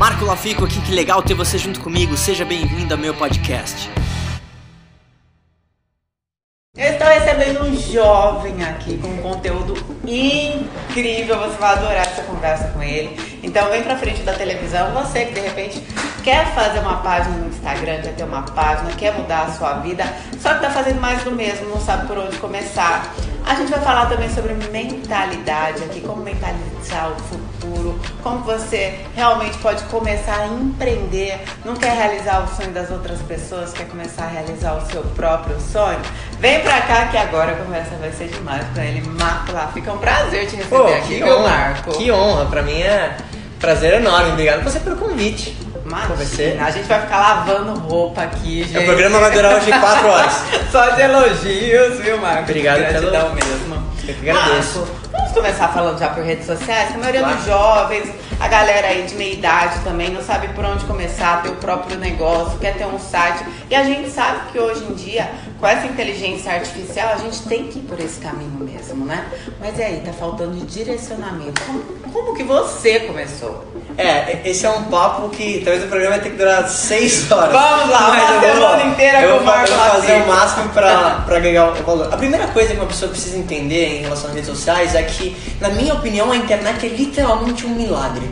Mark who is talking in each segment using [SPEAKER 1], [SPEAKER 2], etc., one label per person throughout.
[SPEAKER 1] Marco Lafico aqui, que legal ter você junto comigo. Seja bem-vindo ao meu podcast.
[SPEAKER 2] Eu estou recebendo um jovem aqui com um conteúdo incrível. Você vai adorar essa conversa com ele. Então vem pra frente da televisão. Você que de repente quer fazer uma página no Instagram, quer ter uma página, quer mudar a sua vida, só que tá fazendo mais do mesmo, não sabe por onde começar. A gente vai falar também sobre mentalidade aqui, como mentalizar o futuro, como você realmente pode começar a empreender, não quer realizar o sonho das outras pessoas, quer começar a realizar o seu próprio sonho. Vem pra cá que agora a conversa vai ser demais com ele. Marco lá, fica um prazer te receber
[SPEAKER 3] Pô,
[SPEAKER 2] aqui,
[SPEAKER 3] honra,
[SPEAKER 2] Marco?
[SPEAKER 3] que honra, pra mim é prazer enorme. Obrigado você pelo convite.
[SPEAKER 2] Imagina, a gente vai ficar lavando roupa aqui, gente.
[SPEAKER 3] O programa vai durar hoje 4 horas.
[SPEAKER 2] Só de elogios, viu, Marco?
[SPEAKER 3] Obrigado
[SPEAKER 2] Gratidão
[SPEAKER 3] pelo-
[SPEAKER 2] mesmo.
[SPEAKER 3] Eu que agradeço.
[SPEAKER 2] Marco, vamos começar falando já por redes sociais, que a maioria
[SPEAKER 3] Claro.
[SPEAKER 2] dos jovens, a galera aí de meia idade também, não sabe por onde começar, ter o próprio negócio, quer ter um site. E a gente sabe que hoje em dia, com essa inteligência artificial, a gente tem que ir por esse caminho mesmo, né? Mas e aí, tá faltando direcionamento. Como, como que você começou?
[SPEAKER 3] É, esse é um papo que talvez o programa vai ter que durar 6 horas.
[SPEAKER 2] Vamos lá,
[SPEAKER 3] Mas eu vou-
[SPEAKER 2] semana inteira
[SPEAKER 3] eu
[SPEAKER 2] com
[SPEAKER 3] vou,
[SPEAKER 2] o Marco
[SPEAKER 3] eu vou fazer o máximo pra, pra agregar o valor. A primeira coisa que uma pessoa precisa entender em relação às redes sociais é que, na minha opinião, a internet é literalmente um milagre.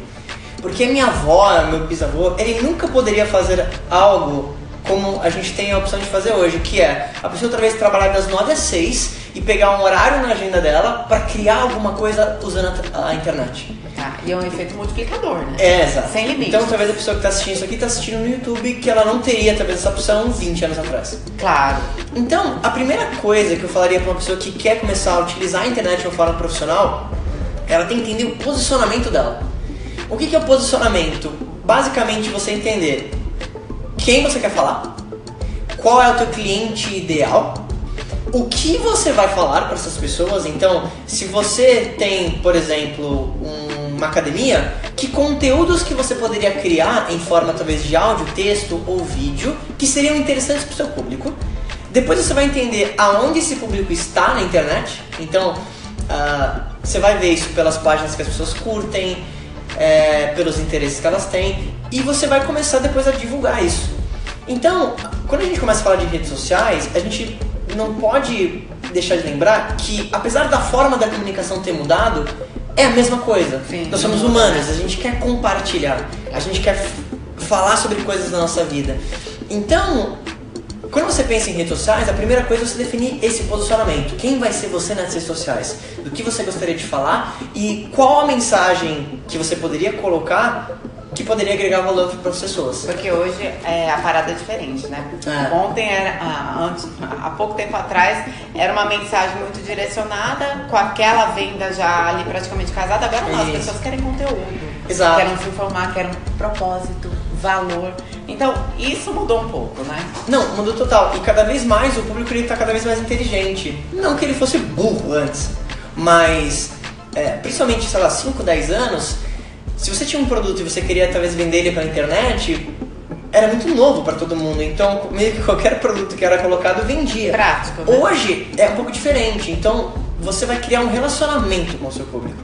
[SPEAKER 3] Porque minha avó, meu bisavô, ele nunca poderia fazer algo como a gente tem a opção de fazer hoje, que é a pessoa talvez trabalhar das 9 às 6 e pegar um horário na agenda dela para criar alguma coisa usando a, a internet.
[SPEAKER 2] Tá, e é um efeito multiplicador, né?
[SPEAKER 3] É, exato.
[SPEAKER 2] Sem limite.
[SPEAKER 3] Então talvez a pessoa que está assistindo isso aqui está assistindo no YouTube que ela não teria talvez essa opção 20 anos atrás.
[SPEAKER 2] Claro.
[SPEAKER 3] Então, a primeira coisa que eu falaria para uma pessoa que quer começar a utilizar a internet de uma forma profissional, ela tem que entender o posicionamento dela. O que que é o posicionamento? Basicamente você entender quem você quer falar, qual é o teu cliente ideal, o que você vai falar para essas pessoas. Então, se você tem, por exemplo, um- uma academia, que conteúdos que você poderia criar em forma talvez de áudio, texto ou vídeo que seriam interessantes para o seu público. Depois você vai entender aonde esse público está na internet. Então, ah, você vai ver isso pelas páginas que as pessoas curtem, é, pelos interesses que elas têm, e você vai começar depois a divulgar isso. Então, quando a gente começa a falar de redes sociais, a gente não pode deixar de lembrar que, apesar da forma da comunicação ter mudado, é a mesma coisa.
[SPEAKER 2] Sim.
[SPEAKER 3] Nós somos humanos, a gente quer compartilhar, a gente quer falar sobre coisas da nossa vida. Então, quando você pensa em redes sociais, a primeira coisa é você definir esse posicionamento. Quem vai ser você nas redes sociais? Do que você gostaria de falar e qual a mensagem que você poderia colocar que poderia agregar valor para as pessoas.
[SPEAKER 2] Porque hoje é, a parada é diferente, né?
[SPEAKER 3] É.
[SPEAKER 2] Ontem era, ah, antes, há pouco tempo atrás, era uma mensagem muito direcionada, com aquela venda já ali praticamente casada. Agora não, as pessoas querem conteúdo.
[SPEAKER 3] Exato.
[SPEAKER 2] Querem se informar, querem propósito, valor. Então, isso mudou um pouco, né?
[SPEAKER 3] Não, mudou total. E cada vez mais o público ele tá cada vez mais inteligente. Não que ele fosse burro antes, mas é, principalmente, sei lá, 5, 10 anos, se você tinha um produto e você queria talvez vender ele pela internet, era muito novo para todo mundo. Então, meio que qualquer produto que era colocado vendia.
[SPEAKER 2] Prático, né?
[SPEAKER 3] Hoje é um pouco diferente. Então, você vai criar um relacionamento com o seu público.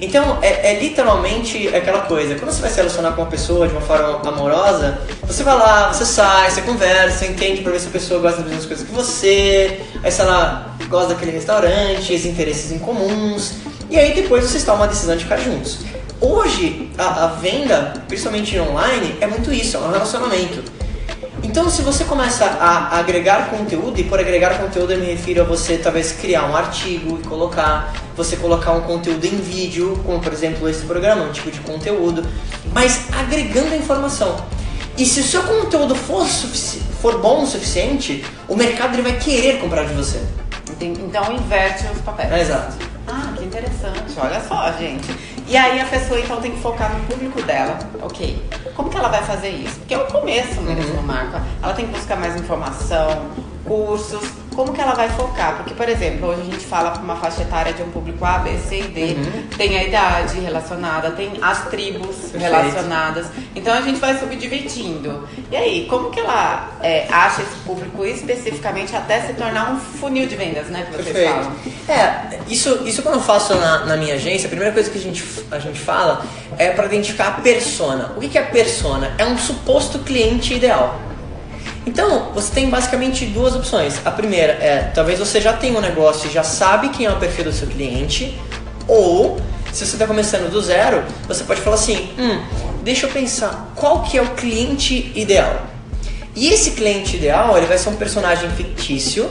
[SPEAKER 3] Então, é, é literalmente aquela coisa. Quando você vai se relacionar com uma pessoa de uma forma amorosa, você vai lá, você sai, você conversa, você entende pra ver se a pessoa gosta das mesmas coisas que você, aí se ela gosta daquele restaurante, os interesses em comuns, e aí depois vocês tomam uma decisão de ficar juntos. Hoje, a, a venda, principalmente online, é muito isso, é um relacionamento. Então, se você começa a agregar conteúdo, e por agregar conteúdo eu me refiro a você talvez criar um artigo e colocar, você colocar um conteúdo em vídeo, como por exemplo esse programa, um tipo de conteúdo, mas agregando a informação. E se o seu conteúdo for, for bom o suficiente, o mercado ele vai querer comprar de você.
[SPEAKER 2] Então, inverte os papéis.
[SPEAKER 3] É, exato.
[SPEAKER 2] Ah, que interessante. Olha só, gente. E aí a pessoa então tem que focar no público dela. Ok. Como que ela vai fazer isso? Porque é o começo mesmo, Marco. Ela tem que buscar mais informação, cursos. Como que ela vai focar? Porque, por exemplo, hoje a gente fala para uma faixa etária de um público A, B, C e D,
[SPEAKER 3] Uhum.
[SPEAKER 2] tem a idade relacionada, tem as tribos relacionadas. Então a gente vai subdividindo. E aí, como que ela é, acha esse público especificamente até se tornar um funil de vendas, né? Que vocês falam.
[SPEAKER 3] É, isso, isso quando eu faço na, na minha agência, a primeira coisa que a gente, a gente fala é para identificar a persona. O que que é a persona? É um suposto cliente ideal. Então, você tem basicamente duas opções. A primeira é, talvez você já tenha um negócio e já sabe quem é o perfil do seu cliente, ou se você está começando do zero, você pode falar assim, hum, deixa eu pensar, qual que é o cliente ideal? E esse cliente ideal, ele vai ser um personagem fictício,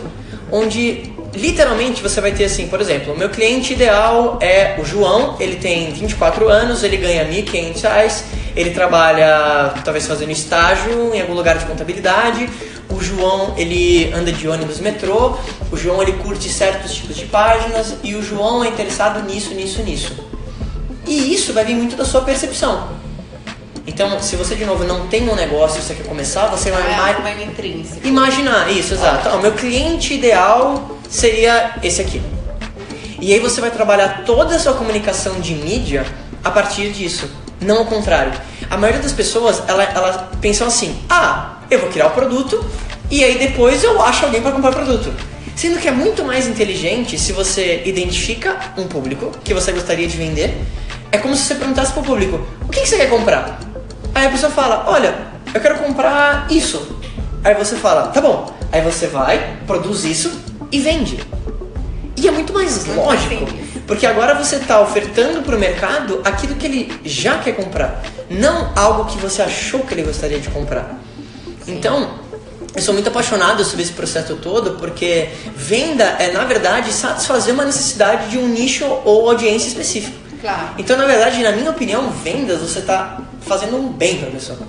[SPEAKER 3] onde literalmente você vai ter assim, por exemplo, o meu cliente ideal é o João, ele tem 24 anos, ele ganha 1.500 reais, ele trabalha talvez fazendo estágio em algum lugar de contabilidade, o João ele anda de ônibus metrô, o João ele curte certos tipos de páginas e o João é interessado nisso, nisso, nisso. E isso vai vir muito da sua percepção. Então, se você de novo não tem um negócio e você quer começar, você vai
[SPEAKER 2] é intrínseco.
[SPEAKER 3] Imaginar, isso, exato. O meu cliente ideal seria esse aqui. E aí você vai trabalhar toda a sua comunicação de mídia a partir disso. Não ao contrário. A maioria das pessoas, ela, elas pensam assim, ah, eu vou criar o produto e aí depois eu acho alguém para comprar o produto. Sendo que é muito mais inteligente se você identifica um público que você gostaria de vender. É como se você perguntasse pro público, o que você quer comprar? Aí a pessoa fala, olha, eu quero comprar isso. Aí você fala, tá bom. Aí você vai, produz isso e vende. E é muito mais lógico. Porque agora você está ofertando para o mercado aquilo que ele já quer comprar, não algo que você achou que ele gostaria de comprar. Então, eu sou muito apaixonado sobre esse processo todo, porque venda é, na verdade, satisfazer uma necessidade de um nicho ou audiência específico.
[SPEAKER 2] Claro.
[SPEAKER 3] Então, na verdade, na minha opinião, vendas você está fazendo um bem para a pessoa.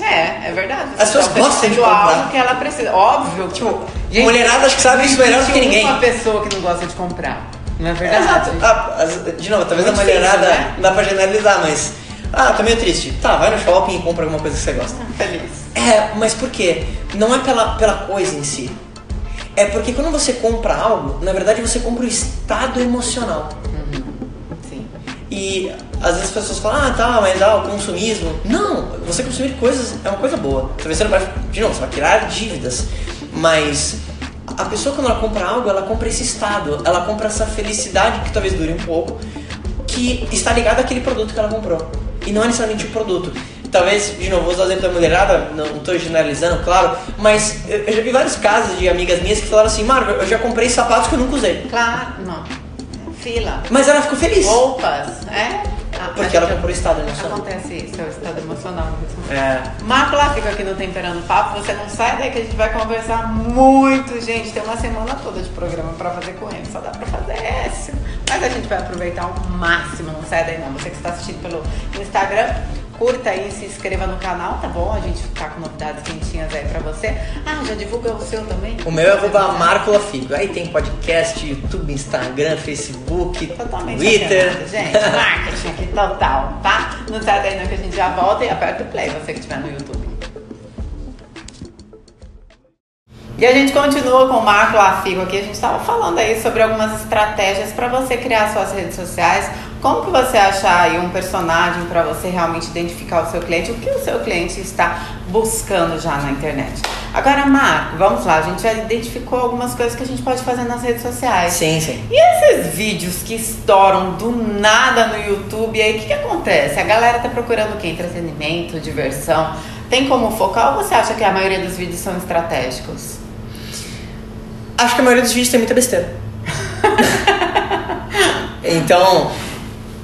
[SPEAKER 2] É, é verdade.
[SPEAKER 3] As pessoas
[SPEAKER 2] tá
[SPEAKER 3] gostam de comprar.
[SPEAKER 2] algo que ela precisa. Óbvio. Tipo,
[SPEAKER 3] mulherada acho que sabe isso melhor do que ninguém.
[SPEAKER 2] uma pessoa que não gosta de comprar. Não é verdade?
[SPEAKER 3] Exato. Ah, de novo, talvez
[SPEAKER 2] Muito
[SPEAKER 3] a mulherada
[SPEAKER 2] difícil, né?
[SPEAKER 3] não dá pra generalizar, mas. Ah, tô meio triste. Tá, vai no shopping e compra alguma coisa que você gosta.
[SPEAKER 2] Feliz.
[SPEAKER 3] É, mas por quê? Não é pela, pela coisa em si. É porque quando você compra algo, na verdade você compra o estado emocional.
[SPEAKER 2] Sim.
[SPEAKER 3] E às vezes as pessoas falam, ah tá, mas ah, o consumismo. Não, você consumir coisas é uma coisa boa. Talvez você não vai. De novo, você vai criar dívidas. Mas a pessoa quando ela compra algo, ela compra esse estado, ela compra essa felicidade que talvez dure um pouco, que está ligada àquele produto que ela comprou. E não é necessariamente o produto. Talvez, de novo, vou usar o exemplo da mulherada, não estou generalizando, claro, mas eu, já vi vários casos de amigas minhas que falaram assim, Marco, eu já comprei sapatos que eu nunca usei.
[SPEAKER 2] Claro, não. Fila.
[SPEAKER 3] Mas ela ficou feliz.
[SPEAKER 2] Roupas, é?
[SPEAKER 3] Porque ela comprou estado emocional.
[SPEAKER 2] Acontece isso, é o estado emocional mesmo.
[SPEAKER 3] É.
[SPEAKER 2] Marco fica aqui no Temperando Papo, você não sai daí que a gente vai conversar muito, gente. Tem uma semana toda de programa pra fazer com ele, só dá pra fazer esse. Mas a gente vai aproveitar ao máximo, não sai daí não. Você que está assistindo pelo Instagram, curta aí, se inscreva no canal, tá bom? A gente tá com novidades quentinhas aí pra você. Ah, já divulga o seu também?
[SPEAKER 3] O meu é arroba Marco Lafigo. Aí tem podcast, YouTube, Instagram, Facebook,
[SPEAKER 2] Totalmente
[SPEAKER 3] Twitter.
[SPEAKER 2] gente. Marketing aqui total, tá? Não sai daí não que a gente já volta e aperta o play, você que estiver no YouTube. E a gente continua com o Marco Lafigo aqui. A gente estava falando aí sobre algumas estratégias para você criar suas redes sociais. Como que você achar aí um personagem para você realmente identificar o seu cliente? O que o seu cliente está buscando já na internet? Agora, Marco, vamos lá. A gente já identificou algumas coisas que a gente pode fazer nas redes sociais.
[SPEAKER 3] Sim, sim.
[SPEAKER 2] E esses vídeos que estouram do nada no YouTube, aí o que, que acontece? A galera tá procurando o quê? Entretenimento, diversão. Tem como focar ou você acha que a maioria dos vídeos são estratégicos?
[SPEAKER 3] Acho que a maioria dos vídeos tem muita besteira. então,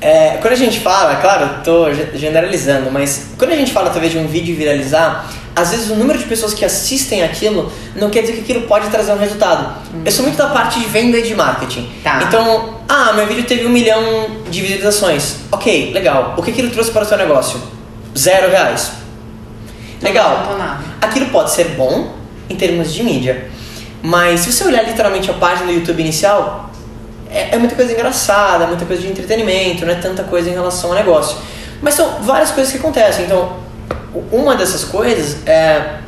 [SPEAKER 3] é, quando a gente fala, claro, tô ge- generalizando, mas quando a gente fala talvez de um vídeo viralizar, às vezes o número de pessoas que assistem aquilo não quer dizer que aquilo pode trazer um resultado. Eu sou muito da parte de venda e de marketing.
[SPEAKER 2] Tá.
[SPEAKER 3] Então, ah, meu vídeo teve um milhão de visualizações. Ok, legal. O que aquilo trouxe para o seu negócio? Zero reais. Legal. Aquilo pode ser bom em termos de mídia, mas se você olhar literalmente a página do YouTube inicial, é, é muita coisa engraçada, é muita coisa de entretenimento, não é tanta coisa em relação ao negócio. Mas são várias coisas que acontecem. Então, uma dessas coisas é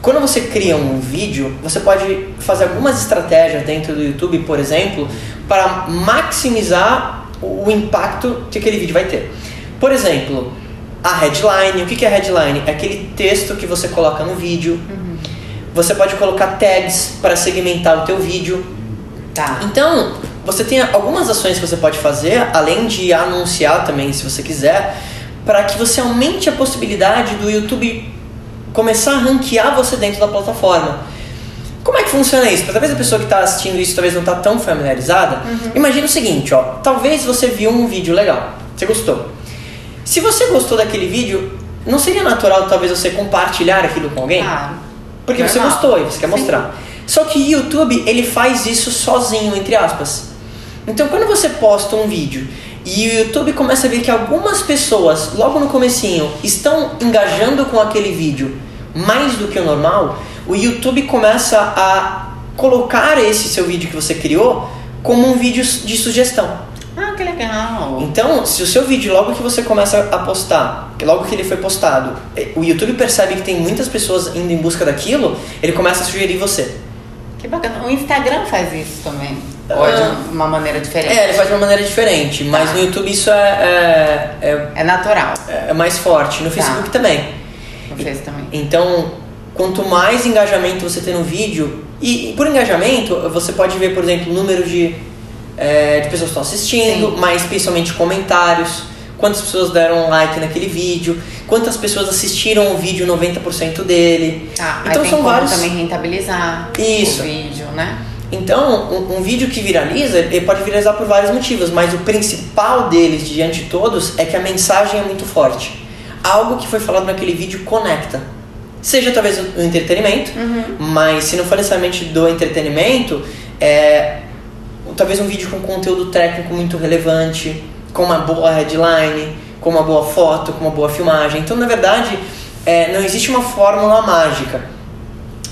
[SPEAKER 3] quando você cria um vídeo, você pode fazer algumas estratégias dentro do YouTube, por exemplo, para maximizar o impacto que aquele vídeo vai ter. Por exemplo, a headline. O que é headline? É aquele texto que você coloca no vídeo. Uhum. Você pode colocar tags para segmentar o teu vídeo.
[SPEAKER 2] Tá.
[SPEAKER 3] Então, você tem algumas ações que você pode fazer, além de anunciar também, se você quiser, para que você aumente a possibilidade do YouTube começar a ranquear você dentro da plataforma. Como é que funciona isso? Talvez a pessoa que está assistindo isso talvez não está tão familiarizada. Uhum. Imagina o seguinte, ó. Talvez você viu um vídeo legal, você gostou. Se você gostou daquele vídeo, não seria natural talvez você compartilhar aquilo com alguém?
[SPEAKER 2] Claro.
[SPEAKER 3] Porque Normal. você gostou e você quer Sim. mostrar. Só que o YouTube, ele faz isso sozinho, entre aspas. Então, quando você posta um vídeo e o YouTube começa a ver que algumas pessoas, logo no comecinho, estão engajando com aquele vídeo mais do que o normal, o YouTube começa a colocar esse seu vídeo que você criou como um vídeo de sugestão.
[SPEAKER 2] Ah, que legal.
[SPEAKER 3] Então, se o seu vídeo, logo que você começa a postar, logo que ele foi postado, eh, o YouTube percebe que tem muitas pessoas indo em busca daquilo, ele começa a sugerir você.
[SPEAKER 2] Que bacana. O Instagram faz isso também. Ou é de ah. uma maneira diferente?
[SPEAKER 3] É, ele faz de uma maneira diferente, mas tá. no YouTube isso é. É, é,
[SPEAKER 2] é natural.
[SPEAKER 3] É, mais forte. No tá. Facebook tá. também.
[SPEAKER 2] No Facebook também.
[SPEAKER 3] Então, quanto mais engajamento você tem no vídeo, e, e por engajamento, você pode ver, por exemplo, o número de, é, de pessoas que estão assistindo, Sim. mas principalmente comentários, quantas pessoas deram like naquele vídeo, quantas pessoas assistiram o vídeo 90% dele.
[SPEAKER 2] Ah, então são vários. também rentabilizar Isso. o vídeo, né?
[SPEAKER 3] Então, um, um, vídeo que viraliza, ele pode viralizar por vários motivos, mas o principal deles, diante de todos, é que a mensagem é muito forte. Algo que foi falado naquele vídeo conecta. Seja talvez o entretenimento, uhum. mas se não for necessariamente do entretenimento, é talvez um vídeo com conteúdo técnico muito relevante, com uma boa headline, com uma boa foto, com uma boa filmagem. Então, na verdade, é, não existe uma fórmula mágica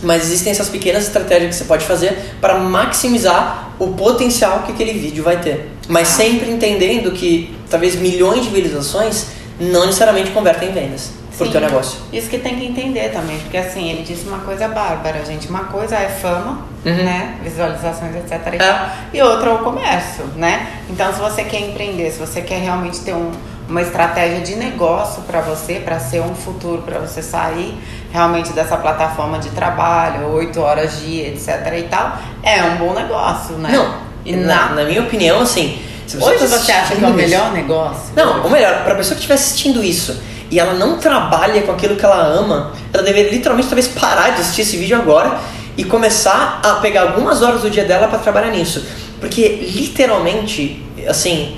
[SPEAKER 3] mas existem essas pequenas estratégias que você pode fazer para maximizar o potencial que aquele vídeo vai ter. Mas ah. sempre entendendo que talvez milhões de visualizações não necessariamente convertem em vendas por teu negócio.
[SPEAKER 2] Isso que tem que entender também, porque assim, ele disse uma coisa bárbara, gente. Uma coisa é fama, uhum. né? Visualizações, etc. E, é. e outra é o comércio, né? Então, se você quer empreender, se você quer realmente ter um uma estratégia de negócio para você, para ser um futuro, para você sair realmente dessa plataforma de trabalho, oito horas dia, etc e tal, é um bom negócio, né?
[SPEAKER 3] Não, e na, na minha opinião, assim...
[SPEAKER 2] Se você Hoje tá você acha que é o melhor isso, negócio?
[SPEAKER 3] Não, o melhor, para a pessoa que estiver assistindo isso e ela não trabalha com aquilo que ela ama, ela deveria literalmente talvez parar de assistir esse vídeo agora e começar a pegar algumas horas do dia dela para trabalhar nisso. Porque literalmente, assim,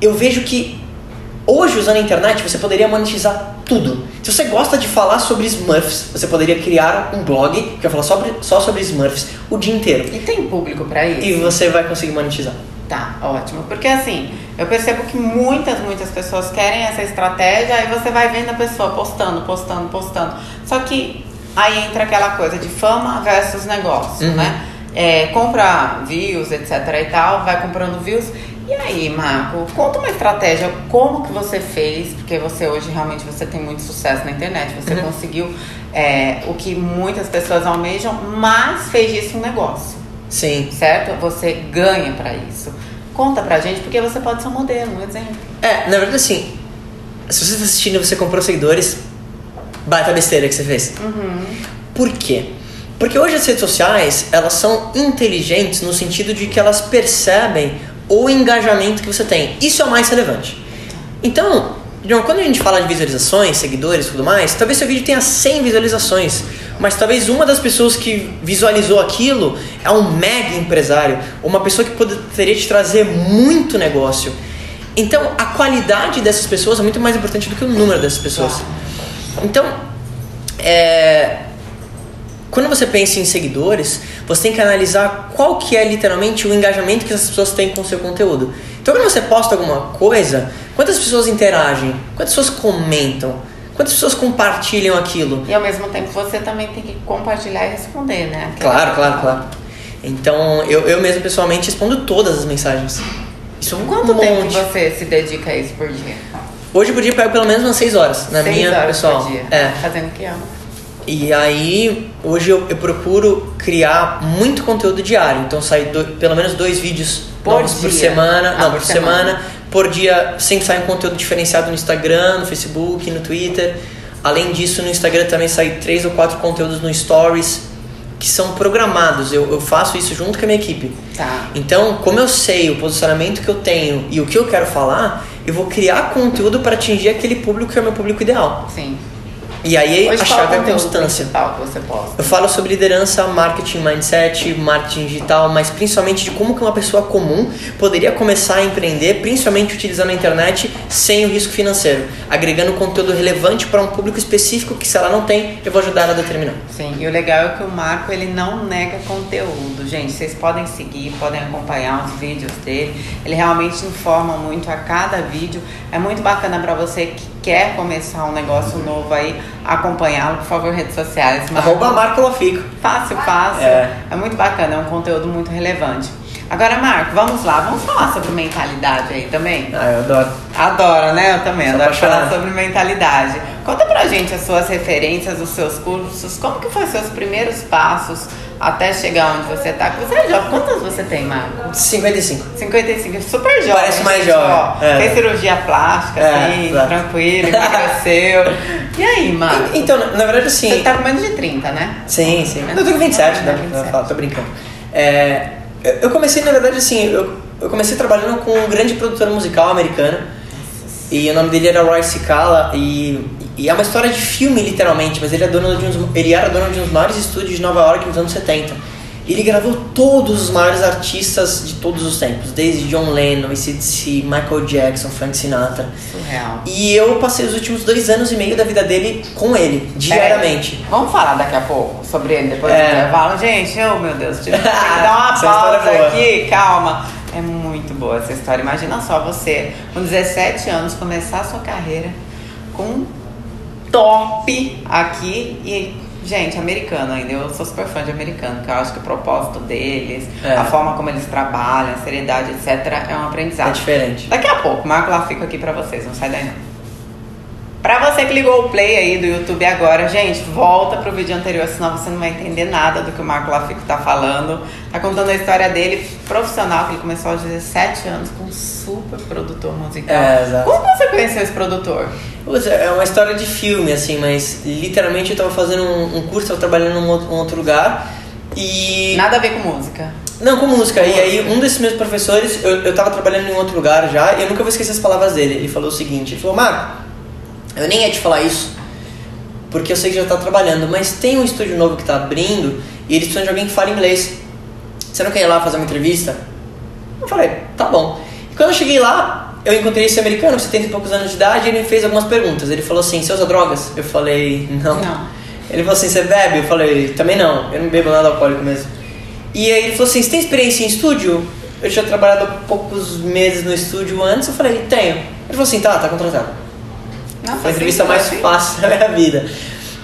[SPEAKER 3] eu vejo que Hoje, usando a internet, você poderia monetizar tudo. Se você gosta de falar sobre Smurfs, você poderia criar um blog que vai falar sobre, só sobre Smurfs o dia inteiro.
[SPEAKER 2] E tem público para isso?
[SPEAKER 3] E você vai conseguir monetizar.
[SPEAKER 2] Tá, ótimo. Porque assim, eu percebo que muitas, muitas pessoas querem essa estratégia, aí você vai vendo a pessoa postando, postando, postando. Só que aí entra aquela coisa de fama versus negócio, uhum. né? É, compra views, etc e tal, vai comprando views e aí, Marco, conta uma estratégia, como que você fez, porque você hoje realmente você tem muito sucesso na internet, você uhum. conseguiu é, o que muitas pessoas almejam, mas fez disso um negócio.
[SPEAKER 3] Sim.
[SPEAKER 2] Certo? Você ganha para isso. Conta pra gente, porque você pode ser um modelo, um exemplo.
[SPEAKER 3] É, na verdade assim, se você está assistindo e você comprou seguidores, bata a besteira que você fez.
[SPEAKER 2] Uhum.
[SPEAKER 3] Por quê? Porque hoje as redes sociais, elas são inteligentes no sentido de que elas percebem o engajamento que você tem. Isso é o mais relevante. Então, quando a gente fala de visualizações, seguidores e tudo mais, talvez seu vídeo tenha 100 visualizações, mas talvez uma das pessoas que visualizou aquilo é um mega empresário, uma pessoa que poderia te trazer muito negócio. Então, a qualidade dessas pessoas é muito mais importante do que o número dessas pessoas. Então, é, quando você pensa em seguidores, você tem que analisar qual que é literalmente o engajamento que essas pessoas têm com o seu conteúdo. Então quando você posta alguma coisa, quantas pessoas interagem? Quantas pessoas comentam? Quantas pessoas compartilham aquilo?
[SPEAKER 2] E ao mesmo tempo você também tem que compartilhar e responder, né?
[SPEAKER 3] Aquela claro, claro, claro. Então eu, eu mesmo pessoalmente respondo todas as mensagens.
[SPEAKER 2] Isso é um Quanto monte. tempo você se dedica a isso por dia?
[SPEAKER 3] Hoje por dia eu pego pelo menos umas 6 horas na
[SPEAKER 2] seis
[SPEAKER 3] minha
[SPEAKER 2] horas
[SPEAKER 3] pessoal.
[SPEAKER 2] Por dia.
[SPEAKER 3] É.
[SPEAKER 2] Fazendo o que ama.
[SPEAKER 3] E aí, hoje eu, eu procuro criar muito conteúdo diário. Então, sai do- pelo menos dois vídeos
[SPEAKER 2] Por
[SPEAKER 3] novos por semana.
[SPEAKER 2] Ah,
[SPEAKER 3] não,
[SPEAKER 2] por
[SPEAKER 3] por
[SPEAKER 2] semana.
[SPEAKER 3] semana. Por dia, sempre sai um conteúdo diferenciado no Instagram, no Facebook, no Twitter. Além disso, no Instagram também sai três ou quatro conteúdos no Stories que são programados. Eu, eu faço isso junto com a minha equipe.
[SPEAKER 2] Tá.
[SPEAKER 3] Então, como eu sei o posicionamento que eu tenho e o que eu quero falar, eu vou criar conteúdo para atingir aquele público que é o meu público ideal.
[SPEAKER 2] Sim.
[SPEAKER 3] E aí
[SPEAKER 2] Hoje
[SPEAKER 3] a
[SPEAKER 2] é
[SPEAKER 3] chave é a
[SPEAKER 2] conteúdo
[SPEAKER 3] constância.
[SPEAKER 2] que você posta?
[SPEAKER 3] Eu falo sobre liderança, marketing, mindset, marketing digital, mas principalmente de como que uma pessoa comum poderia começar a empreender, principalmente utilizando a internet sem o risco financeiro, agregando conteúdo relevante para um público específico que se ela não tem, eu vou ajudar ela a determinar.
[SPEAKER 2] Sim, e o legal é que o Marco ele não nega conteúdo, gente. Vocês podem seguir, podem acompanhar os vídeos dele. Ele realmente informa muito a cada vídeo. É muito bacana para você que quer começar um negócio novo aí, acompanhá-lo, por favor, redes sociais. Marco.
[SPEAKER 3] Arroba Marco Lafico.
[SPEAKER 2] Fácil, fácil.
[SPEAKER 3] É.
[SPEAKER 2] É. muito bacana, é um conteúdo muito relevante. Agora, Marco, vamos lá, vamos falar sobre mentalidade aí também?
[SPEAKER 3] Ah, eu adoro.
[SPEAKER 2] Adora, né? Eu também
[SPEAKER 3] Sou
[SPEAKER 2] adoro falar sobre mentalidade. Conta pra gente as suas referências, os seus cursos, como que foram os seus primeiros passos até chegar onde você tá. Você é jovem, quantos você tem, Marco?
[SPEAKER 3] 55.
[SPEAKER 2] 55, super jovem.
[SPEAKER 3] Parece mais
[SPEAKER 2] gente,
[SPEAKER 3] jovem,
[SPEAKER 2] ó.
[SPEAKER 3] é.
[SPEAKER 2] Fez cirurgia plástica,
[SPEAKER 3] É,
[SPEAKER 2] assim,
[SPEAKER 3] exato.
[SPEAKER 2] tranquilo, emagreceu. E aí, Marco?
[SPEAKER 3] Então, na verdade, assim.
[SPEAKER 2] Você tá com menos de 30, né?
[SPEAKER 3] Sim, sim. Eu tô com 27,
[SPEAKER 2] de
[SPEAKER 3] né?
[SPEAKER 2] 27.
[SPEAKER 3] Eu falo, tô brincando. É, eu eu comecei, na verdade, assim, eu, eu comecei trabalhando com um grande produtor musical americano. E o nome dele era Roy Cicala e, e é uma história de filme, literalmente, mas ele, é dono de uns, ele era dono de um dos maiores estúdios de Nova York nos anos 70. Ele gravou todos os maiores artistas de todos os tempos, desde John Lennon, ACDC, Michael Jackson, Frank Sinatra.
[SPEAKER 2] Surreal.
[SPEAKER 3] E eu passei os últimos dois anos e meio da vida dele com ele, diariamente.
[SPEAKER 2] É, vamos falar daqui a pouco sobre ele depois
[SPEAKER 3] É.
[SPEAKER 2] do intervalo. Gente, oh meu Deus, tive que dar uma
[SPEAKER 3] é
[SPEAKER 2] pausa aqui, calma. É muito boa essa história. Imagina só você, com 17 anos, começar a sua carreira com top aqui e. Gente, americano ainda, eu sou super fã de americano, que eu acho que o propósito deles,
[SPEAKER 3] É.
[SPEAKER 2] a forma como eles trabalham, a seriedade, etc., é um aprendizado.
[SPEAKER 3] É diferente.
[SPEAKER 2] Daqui a pouco, Marco lá fica aqui pra vocês, não sai daí não. Pra você que ligou o play aí do YouTube agora, gente, volta pro vídeo anterior, senão você não vai entender nada do que o Marco Lafico tá falando. Tá contando a história dele, profissional, que ele começou aos 17 anos com um super produtor musical.
[SPEAKER 3] É, exato.
[SPEAKER 2] Como você conheceu esse produtor?
[SPEAKER 3] Putz, É uma história de filme, assim, mas literalmente eu tava fazendo um, um curso, tava trabalhando em um outro, lugar e.
[SPEAKER 2] Nada a ver com música.
[SPEAKER 3] Não, com música. E aí, um desses meus professores, eu, eu tava trabalhando em outro lugar já, e eu nunca vou esquecer as palavras dele. Ele falou o seguinte: ele falou, Marco, eu nem ia te falar isso, porque eu sei que já tá trabalhando, mas tem um estúdio novo que tá abrindo e eles precisam de alguém que fale inglês. Você não quer ir lá fazer uma entrevista? Eu falei, tá bom. E quando eu cheguei lá, eu encontrei esse americano, de 70 e poucos anos de idade, e ele me fez algumas perguntas. Ele falou assim: você usa drogas? Eu falei, não.
[SPEAKER 2] Não.
[SPEAKER 3] Ele falou assim: você bebe? Eu falei, também não, eu não bebo nada alcoólico mesmo. E aí ele falou assim: você tem experiência em estúdio? Eu tinha trabalhado poucos meses no estúdio antes. Eu falei, tenho. Ele falou assim: tá, tá contratado.
[SPEAKER 2] Nossa,
[SPEAKER 3] Foi a entrevista mais fácil da minha vida.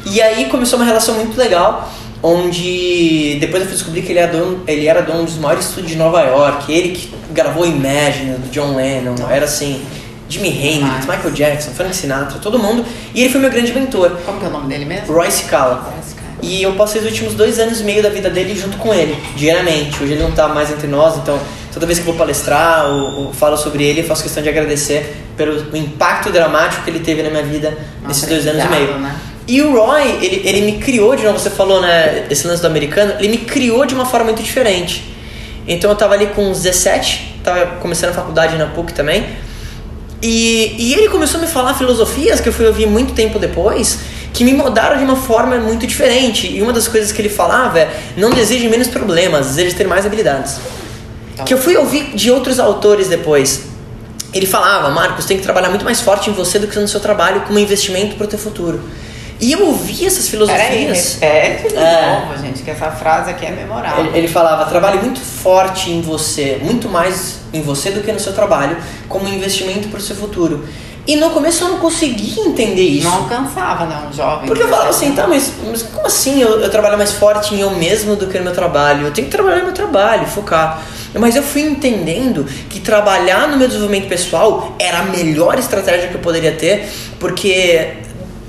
[SPEAKER 3] E aí começou uma relação muito legal, onde depois eu fui descobrir que ele era dono, ele era dono dos maiores estúdios de Nova York, ele que gravou Imagine, do John Lennon, era assim, Jimi Hendrix. Michael Jackson, Frank Sinatra, todo mundo. E ele foi meu grande mentor,
[SPEAKER 2] Como que é o nome dele mesmo?
[SPEAKER 3] Roy Cicala. E eu passei os últimos dois anos e meio da vida dele junto com ele, diariamente. Hoje ele não tá mais entre nós, então toda vez que eu vou palestrar ou, ou falo sobre ele, eu faço questão de agradecer pelo impacto dramático que ele teve na minha vida nesses dois anos e meio.
[SPEAKER 2] né?
[SPEAKER 3] E o Roy, ele, ele me criou, de novo, você falou, né, esse lance do americano, ele me criou de uma forma muito diferente. Então eu tava ali com 17, tava começando a faculdade na PUC também, e, e ele começou a me falar filosofias que eu fui ouvir muito tempo depois, que me mudaram de uma forma muito diferente. E uma das coisas que ele falava é: não deseje menos problemas, deseje ter mais habilidades.
[SPEAKER 2] Então.
[SPEAKER 3] Que eu fui ouvir de outros autores depois. Ele falava: Marcos, tem que trabalhar muito mais forte em você do que no seu trabalho como investimento para o teu futuro. E eu ouvi essas
[SPEAKER 2] Peraí,
[SPEAKER 3] filosofias.
[SPEAKER 2] repete de
[SPEAKER 3] É.
[SPEAKER 2] novo, gente, que essa frase aqui é memorável.
[SPEAKER 3] Ele, ele falava: trabalhe muito forte em você, muito mais em você do que no seu trabalho, como investimento para o seu futuro. E no começo eu não conseguia entender isso.
[SPEAKER 2] Não alcançava, né? Um jovem.
[SPEAKER 3] Porque eu falava assim, tá, mas, mas como assim eu, eu trabalho mais forte em eu mesmo do que no meu trabalho? Eu tenho que trabalhar no meu trabalho, focar. Mas eu fui entendendo que trabalhar no meu desenvolvimento pessoal era a melhor estratégia que eu poderia ter, porque,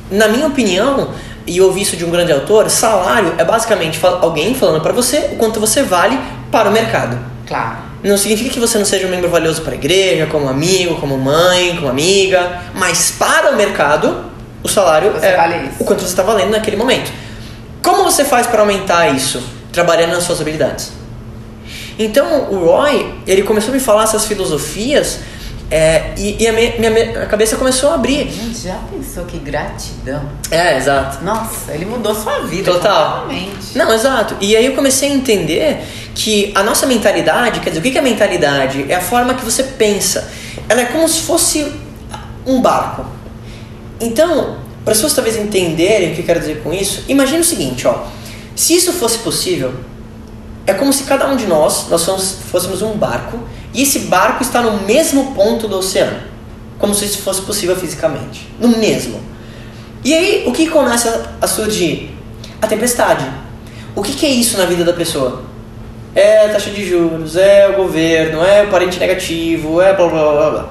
[SPEAKER 3] na minha opinião, e eu ouvi isso de um grande autor, salário é basicamente alguém falando para você o quanto você vale para o mercado.
[SPEAKER 2] Claro.
[SPEAKER 3] Não significa que você não seja um membro valioso para a igreja, como amigo, como mãe, como amiga, mas para o mercado, o salário
[SPEAKER 2] Você
[SPEAKER 3] é
[SPEAKER 2] vale
[SPEAKER 3] o quanto você está valendo naquele momento. Como você faz para aumentar isso? Trabalhando nas suas habilidades. Então o Roy, ele começou a me falar essas filosofias é, e, e a minha, minha- minha cabeça começou a abrir.
[SPEAKER 2] Gente, já pensou que gratidão?
[SPEAKER 3] É, exato.
[SPEAKER 2] Nossa, ele mudou sua vida
[SPEAKER 3] Total.
[SPEAKER 2] completamente.
[SPEAKER 3] Não, exato. E aí eu comecei a entender que a nossa mentalidade, quer dizer, o que é mentalidade? É a forma que você pensa. Ela é como se fosse um barco. Então, para as pessoas talvez entenderem o que eu quero dizer com isso, imagine o seguinte, ó. Se isso fosse possível, é como se cada um de nós, nós fôssemos um barco, e esse barco está no mesmo ponto do oceano. Como se isso fosse possível fisicamente. No mesmo. E aí, o que começa a surgir? A tempestade. O que, que é isso na vida da pessoa? É taxa de juros, é o governo, é o parente negativo, é blá blá blá blá.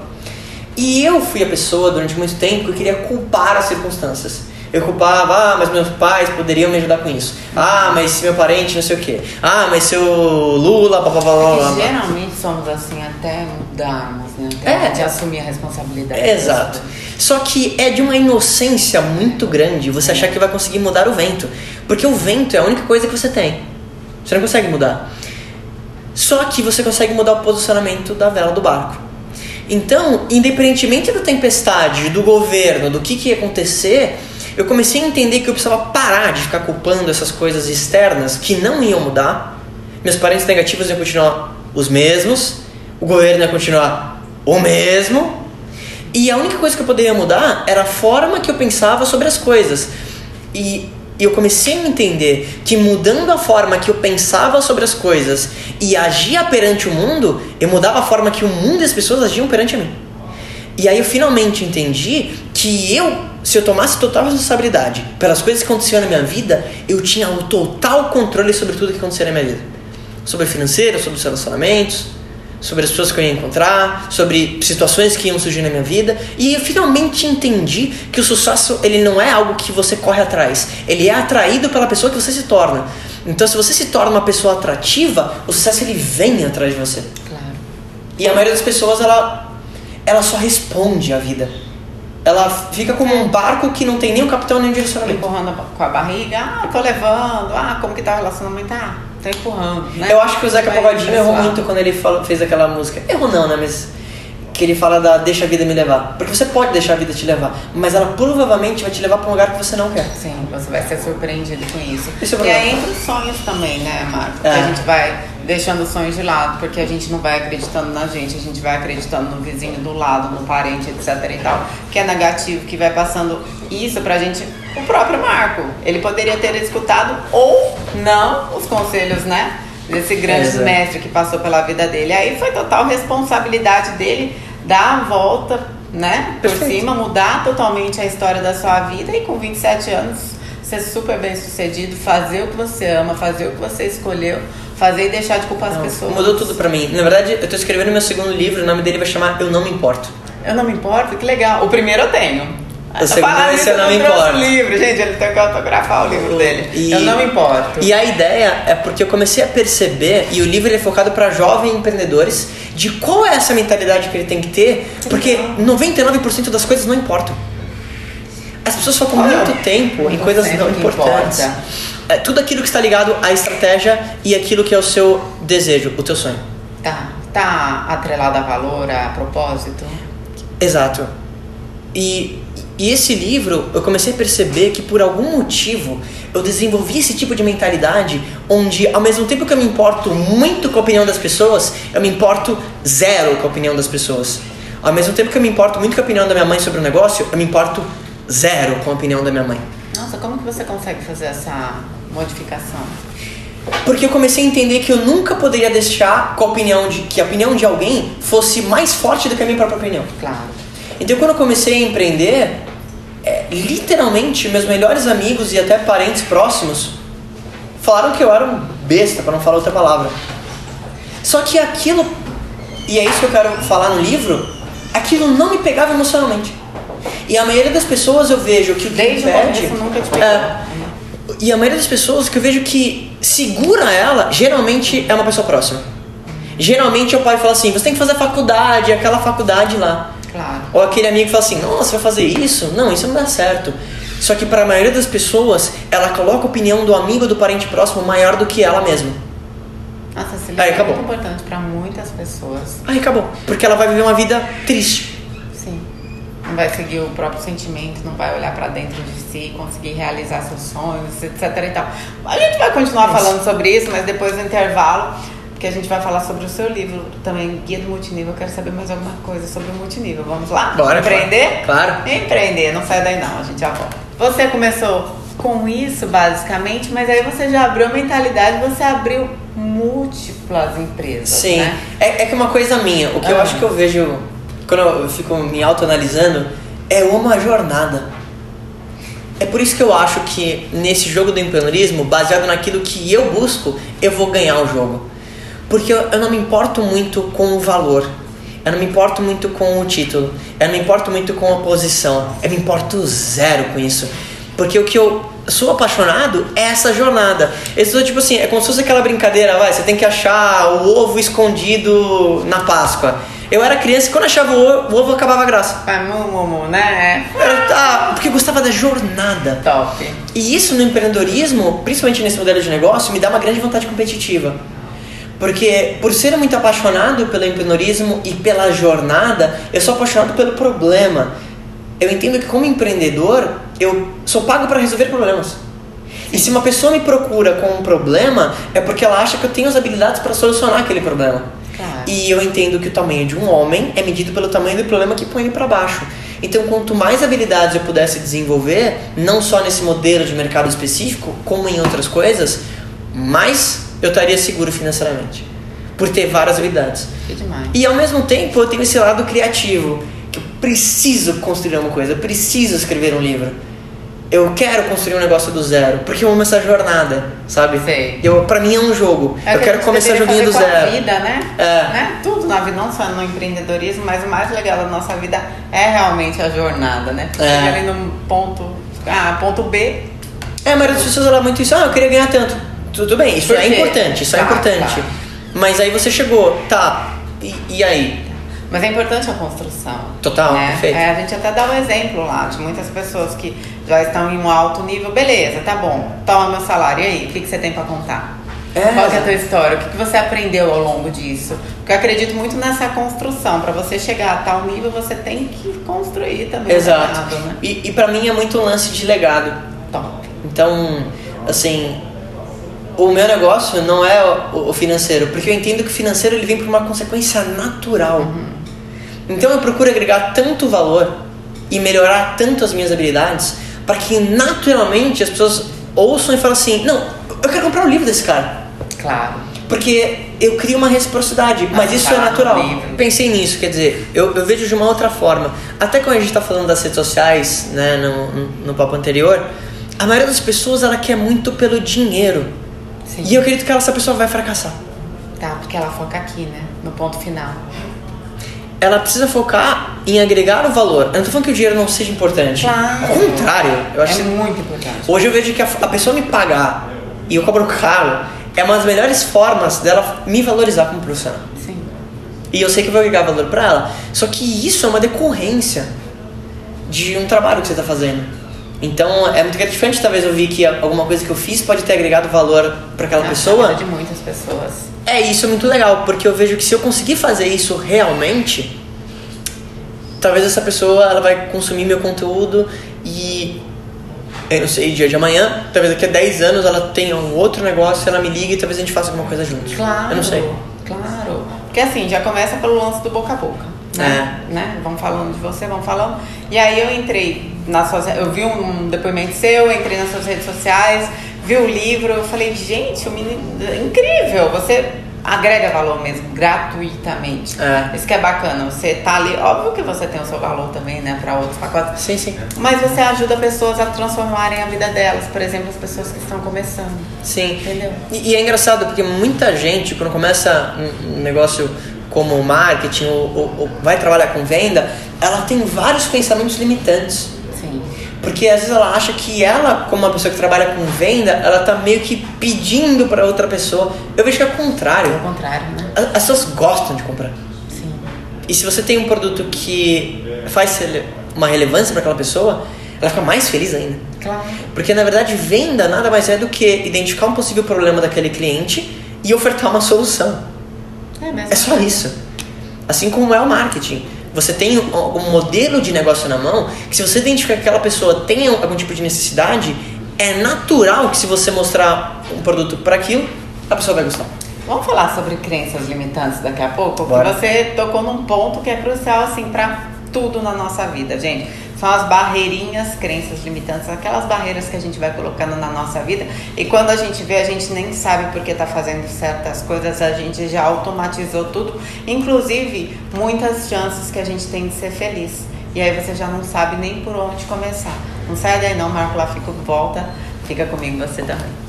[SPEAKER 3] E eu fui a pessoa durante muito tempo que queria culpar as circunstâncias. Eu culpava, ah, mas meus pais poderiam me ajudar com isso. Ah, mas se meu parente não sei o quê. Ah, mas seu Lula, blá blá blá blá
[SPEAKER 2] geralmente somos assim até mudarmos, né? Até
[SPEAKER 3] É.
[SPEAKER 2] gente assumir a responsabilidade.
[SPEAKER 3] Exato. Só que é de uma inocência muito grande você achar que vai conseguir mudar o vento. Porque o vento é a única coisa que você tem. Você não consegue mudar. Só que você consegue mudar o posicionamento da vela do barco. Então, independentemente da tempestade, do governo, do que, que ia acontecer, eu comecei a entender que eu precisava parar de ficar culpando essas coisas externas que não iam mudar. Meus parentes negativos iam continuar os mesmos, o governo ia continuar o mesmo, e a única coisa que eu poderia mudar era a forma que eu pensava sobre as coisas. E eu comecei a entender que mudando a forma que eu pensava sobre as coisas e agia perante o mundo, eu mudava a forma que o mundo e as pessoas agiam perante a mim. E aí eu finalmente entendi que eu, se eu tomasse total responsabilidade pelas coisas que aconteciam na minha vida, eu tinha o total controle sobre tudo que acontecia na minha vida. Sobre o financeiro, sobre os relacionamentos, sobre as pessoas que eu ia encontrar, sobre situações que iam surgir na minha vida, e eu finalmente entendi que o sucesso ele não é algo que você corre atrás, ele é atraído pela pessoa que você se torna. Então, se você se torna uma pessoa atrativa, o sucesso ele vem atrás de você.
[SPEAKER 2] Claro.
[SPEAKER 3] E a maioria das pessoas ela ela só responde à vida. Ela fica como um barco que não tem nem o capitão nem o direcionamento.
[SPEAKER 2] Empurrando com a barriga, ah, tô levando, ah, como que tá o relacionamento? Ah, tô empurrando, né?
[SPEAKER 3] Eu acho que o Zeca Pagodinho errou muito quando ele falou, fez aquela música. Errou não, né? Mas que ele fala da deixa a vida me levar. Porque você pode deixar a vida te levar, mas ela provavelmente vai te levar para um lugar que você não quer.
[SPEAKER 2] Sim, você vai ser surpreendido com isso.
[SPEAKER 3] Esse é
[SPEAKER 2] e aí entra os sonhos também, né, Marco? Que
[SPEAKER 3] É.
[SPEAKER 2] a gente vai deixando os sonhos de lado, porque a gente não vai acreditando na gente, a gente vai acreditando no vizinho do lado, no parente, etc e tal, que é negativo, que vai passando isso pra gente. O próprio Marco, ele poderia ter escutado ou não os conselhos, né? Desse grande
[SPEAKER 3] Exato.
[SPEAKER 2] mestre que passou pela vida dele. Aí foi total responsabilidade dele dar a volta, né? Por
[SPEAKER 3] Perfeito.
[SPEAKER 2] cima, mudar totalmente a história da sua vida e com 27 anos ser super bem sucedido, fazer o que você ama, fazer o que você escolheu, fazer e deixar de culpar as
[SPEAKER 3] Não,
[SPEAKER 2] pessoas.
[SPEAKER 3] mudou tudo pra mim. Na verdade, eu tô escrevendo meu segundo livro, o nome dele vai chamar Eu Não Me Importo.
[SPEAKER 2] Eu não me importo, que legal. O primeiro eu tenho.
[SPEAKER 3] O segundo esse eu não me importo.
[SPEAKER 2] o livro, gente, ele tem que autografar o livro dele.
[SPEAKER 3] E-
[SPEAKER 2] Eu não me importo.
[SPEAKER 3] E a ideia é porque eu comecei a perceber, e o livro ele é focado para jovens empreendedores, de qual é essa mentalidade que ele tem que ter, porque 99% das coisas não importam. As pessoas focam
[SPEAKER 2] Olha,
[SPEAKER 3] muito tempo em coisas não importantes.
[SPEAKER 2] importa.
[SPEAKER 3] É, tudo aquilo que está ligado à estratégia e aquilo que é o seu desejo, o teu sonho.
[SPEAKER 2] Tá, tá atrelado a valor, a propósito?
[SPEAKER 3] Exato. E, e esse livro, eu comecei a perceber que por algum motivo eu desenvolvi esse tipo de mentalidade onde, ao mesmo tempo que eu me importo muito com a opinião das pessoas, eu me importo zero com a opinião das pessoas. Ao mesmo tempo que eu me importo muito com a opinião da minha mãe sobre o negócio, eu me importo zero com a opinião da minha mãe.
[SPEAKER 2] Nossa, como que você consegue fazer essa modificação?
[SPEAKER 3] Porque eu comecei a entender que eu nunca poderia deixar que a opinião de, que a opinião de alguém fosse mais forte do que a minha própria opinião.
[SPEAKER 2] Claro.
[SPEAKER 3] Então, quando eu comecei a empreender, é, literalmente, meus melhores amigos e até parentes próximos falaram que eu era um besta, para não falar outra palavra. Só que aquilo, e é isso que eu quero falar no livro, aquilo não me pegava emocionalmente. E a maioria das pessoas eu vejo que o que
[SPEAKER 2] Desde o
[SPEAKER 3] impede.
[SPEAKER 2] começo nunca te pegou.
[SPEAKER 3] É, E a maioria das pessoas que eu vejo que segura ela, geralmente é uma pessoa próxima. Geralmente é o pai fala assim: você tem que fazer faculdade, aquela faculdade lá.
[SPEAKER 2] Claro.
[SPEAKER 3] Ou aquele amigo fala assim: nossa, vai fazer isso? Não, isso não dá certo. Só que para a maioria das pessoas, ela coloca a opinião do amigo ou do parente próximo maior do que ela mesma.
[SPEAKER 2] Nossa, livro é muito importante pra muitas pessoas.
[SPEAKER 3] Aí acabou. Porque ela vai viver uma vida triste.
[SPEAKER 2] Não vai seguir o próprio sentimento, não vai olhar pra dentro de si, conseguir realizar seus sonhos, etc e tal. A gente vai continuar
[SPEAKER 3] Isso.
[SPEAKER 2] falando sobre isso, mas depois do intervalo, porque a gente vai falar sobre o seu livro também, Guia do Multinível. Eu quero saber mais alguma coisa sobre o multinível. Vamos lá?
[SPEAKER 3] Bora,
[SPEAKER 2] Empreender?
[SPEAKER 3] claro.
[SPEAKER 2] Empreender, não sai daí não, a gente já volta. Você começou com isso, basicamente, mas aí você já abriu a mentalidade, você abriu múltiplas empresas,
[SPEAKER 3] Sim.
[SPEAKER 2] né?
[SPEAKER 3] É, é que uma coisa minha, o que eu
[SPEAKER 2] Ah.
[SPEAKER 3] acho que eu vejo quando eu fico me autoanalisando é uma jornada. É por isso que eu acho que nesse jogo do empreendedorismo, baseado naquilo que eu busco, eu vou ganhar o jogo. Porque eu, eu não me importo muito com o valor. Eu não me importo muito com o título. Eu não me importo muito com a posição. Eu me importo zero com isso. Porque o que eu sou apaixonado é essa jornada. É tipo assim, é como se fosse aquela brincadeira, vai, você tem que achar o ovo escondido na Páscoa. Eu era criança e quando achava o ovo, o ovo acabava a graça.
[SPEAKER 2] Ah, mu, mu, mu, né?
[SPEAKER 3] Eu- ah, porque gostava da jornada.
[SPEAKER 2] Top.
[SPEAKER 3] E isso no empreendedorismo, principalmente nesse modelo de negócio, me dá uma grande vontade competitiva. Porque por ser muito apaixonado pelo empreendedorismo e pela jornada, eu sou apaixonado pelo problema. Eu entendo que como empreendedor, eu sou pago para resolver problemas. E se uma pessoa me procura com um problema, é porque ela acha que eu tenho as habilidades para solucionar aquele problema.
[SPEAKER 2] Claro.
[SPEAKER 3] E eu entendo que o tamanho de um homem é medido pelo tamanho do problema que põe ele para baixo. Então, quanto mais habilidades eu pudesse desenvolver, não só nesse modelo de mercado específico, como em outras coisas, mais eu estaria seguro financeiramente. Por ter várias habilidades. E ao mesmo tempo eu tenho esse lado criativo, preciso construir uma coisa, eu preciso escrever um livro. Eu quero construir um negócio do zero, porque eu amo essa jornada, sabe?
[SPEAKER 2] Sei.
[SPEAKER 3] Eu, pra mim é um jogo.
[SPEAKER 2] É
[SPEAKER 3] eu
[SPEAKER 2] que
[SPEAKER 3] quero começar joguinho do
[SPEAKER 2] com
[SPEAKER 3] zero.
[SPEAKER 2] A vida, né?
[SPEAKER 3] É.
[SPEAKER 2] né? Tudo na vida, não só no empreendedorismo, mas o mais legal da nossa vida é realmente a jornada, né?
[SPEAKER 3] É.
[SPEAKER 2] Chega ali num ponto A, ponto B.
[SPEAKER 3] É, a maioria das pessoas fala muito isso, ah, eu queria ganhar tanto. Tudo bem, isso
[SPEAKER 2] Por
[SPEAKER 3] é
[SPEAKER 2] quê?
[SPEAKER 3] importante, isso é
[SPEAKER 2] Tá,
[SPEAKER 3] importante.
[SPEAKER 2] tá.
[SPEAKER 3] Mas aí você chegou, tá, e, e aí?
[SPEAKER 2] Mas é importante a construção.
[SPEAKER 3] Total,
[SPEAKER 2] né?
[SPEAKER 3] perfeito.
[SPEAKER 2] É, a gente até dá um exemplo lá de muitas pessoas que já estão em um alto nível. Beleza, tá bom. Toma meu salário. E aí, o que, que você tem pra contar?
[SPEAKER 3] É.
[SPEAKER 2] Qual é a tua história? O que, que você aprendeu ao longo disso? Porque eu acredito muito nessa construção. Pra você chegar a tal nível, você tem que construir também.
[SPEAKER 3] Exato.
[SPEAKER 2] legado, né?
[SPEAKER 3] E, e pra mim é muito um lance de legado.
[SPEAKER 2] Top.
[SPEAKER 3] Então, assim, o meu negócio não é o, financeiro, porque eu entendo que o financeiro ele vem por uma consequência natural. Então eu procuro agregar tanto valor e melhorar tanto as minhas habilidades para que naturalmente as pessoas ouçam e falem assim: não, eu quero comprar o livro desse cara.
[SPEAKER 2] Claro.
[SPEAKER 3] Porque eu crio uma reciprocidade, mas
[SPEAKER 2] Ah,
[SPEAKER 3] isso
[SPEAKER 2] tá
[SPEAKER 3] é
[SPEAKER 2] lá no
[SPEAKER 3] natural. Pensei nisso, quer dizer, eu, eu vejo de uma outra forma. Até quando a gente está falando das redes sociais, né, no, no, papo anterior, a maioria das pessoas ela quer muito pelo dinheiro.
[SPEAKER 2] Sim.
[SPEAKER 3] E eu acredito que essa pessoa vai fracassar.
[SPEAKER 2] Tá, porque ela foca aqui, né? No ponto final.
[SPEAKER 3] Ela precisa focar em agregar o valor. Eu não tô falando que o dinheiro não seja importante.
[SPEAKER 2] Claro.
[SPEAKER 3] Ao contrário, eu acho
[SPEAKER 2] é
[SPEAKER 3] que
[SPEAKER 2] muito importante.
[SPEAKER 3] Hoje eu vejo que a, a pessoa me pagar e eu cobro caro é uma das melhores formas dela me valorizar como profissional.
[SPEAKER 2] Sim.
[SPEAKER 3] E eu sei que eu vou agregar valor pra ela. Só que isso é uma decorrência de um trabalho que você tá fazendo. Então é muito gratificante talvez ouvir que alguma coisa que eu fiz pode ter agregado valor pra aquela
[SPEAKER 2] Na
[SPEAKER 3] pessoa.
[SPEAKER 2] de muitas pessoas.
[SPEAKER 3] É, isso é muito legal, porque eu vejo que se eu conseguir fazer isso realmente, talvez essa pessoa ela vai consumir meu conteúdo e eu não sei, dia de amanhã, talvez daqui a 10 anos ela tenha um outro negócio, ela me liga e talvez a gente faça alguma coisa juntos.
[SPEAKER 2] Claro.
[SPEAKER 3] Eu não sei.
[SPEAKER 2] Claro. Porque assim, já começa pelo lance do boca a boca. Né? né? Vamos falando de você, vamos falando. E aí eu entrei nas suas. Eu vi um depoimento seu, entrei nas suas redes sociais, vi o livro, eu falei, gente, o menino. Incrível! Você agrega valor mesmo, gratuitamente.
[SPEAKER 3] É.
[SPEAKER 2] Isso que é bacana. Você tá ali, óbvio que você tem o seu valor também, né, para outros pacotes.
[SPEAKER 3] Sim, sim.
[SPEAKER 2] Mas você ajuda pessoas a transformarem a vida delas, por exemplo, as pessoas que estão começando.
[SPEAKER 3] Sim.
[SPEAKER 2] Entendeu?
[SPEAKER 3] E, e é engraçado porque muita gente, quando começa um, um negócio como marketing ou, ou- ou vai trabalhar com venda, ela tem vários pensamentos limitantes. Porque às vezes ela acha que ela, como uma pessoa que trabalha com venda, ela tá meio que pedindo para outra pessoa. Eu vejo que é o contrário.
[SPEAKER 2] Ao contrário, né?
[SPEAKER 3] As as pessoas gostam de comprar.
[SPEAKER 2] Sim.
[SPEAKER 3] E se você tem um produto que faz uma relevância para aquela pessoa, ela fica mais feliz ainda.
[SPEAKER 2] Claro.
[SPEAKER 3] Porque na verdade, venda nada mais é do que identificar um possível problema daquele cliente e ofertar uma solução.
[SPEAKER 2] É mesmo.
[SPEAKER 3] É só isso. Assim como é o marketing. Você tem um modelo de negócio na mão que se você identificar que aquela pessoa tem algum tipo de necessidade, é natural que se você mostrar um produto para aquilo, a pessoa vai gostar.
[SPEAKER 2] Vamos falar sobre crenças limitantes daqui a pouco? Porque
[SPEAKER 3] Bora.
[SPEAKER 2] você tocou num ponto que é crucial, assim, pra tudo na nossa vida, gente. São as barreirinhas, crenças limitantes, aquelas barreiras que a gente vai colocando na nossa vida e quando a gente vê, a gente nem sabe porque tá fazendo certas coisas, a gente já automatizou tudo, inclusive muitas chances que a gente tem de ser feliz. E aí você já não sabe nem por onde começar. Não sai daí não, Marco lá fica volta, fica comigo você também.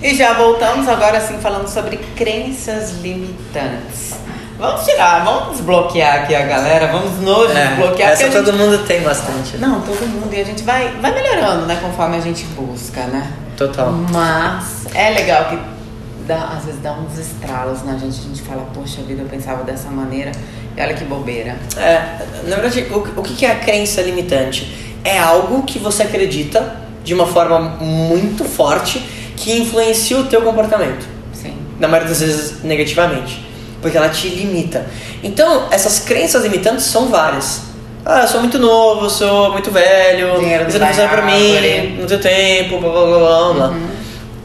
[SPEAKER 2] E já voltamos agora sim falando sobre crenças limitantes. Vamos tirar, vamos desbloquear aqui a galera, vamos nos desbloquear.
[SPEAKER 3] É, essa
[SPEAKER 2] porque a
[SPEAKER 3] todo
[SPEAKER 2] gente-
[SPEAKER 3] mundo tem bastante.
[SPEAKER 2] Não, todo mundo. E a gente vai, vai melhorando, né? Conforme a gente busca, né?
[SPEAKER 3] Total.
[SPEAKER 2] Mas é legal que dá, às vezes dá uns estralos na gente. A gente fala, poxa vida, eu pensava dessa maneira. E olha que bobeira.
[SPEAKER 3] É, na verdade, o, o que que é a crença limitante? É algo que você acredita de uma forma muito forte que influencia o teu comportamento.
[SPEAKER 2] Sim.
[SPEAKER 3] Na maioria das vezes negativamente. Porque ela te limita. Então, essas crenças limitantes são várias. Ah, eu sou muito novo, eu sou muito velho,
[SPEAKER 2] Dinheiro
[SPEAKER 3] você
[SPEAKER 2] não
[SPEAKER 3] funciona pra mim, não tenho tempo, blá blá blá blá. blá.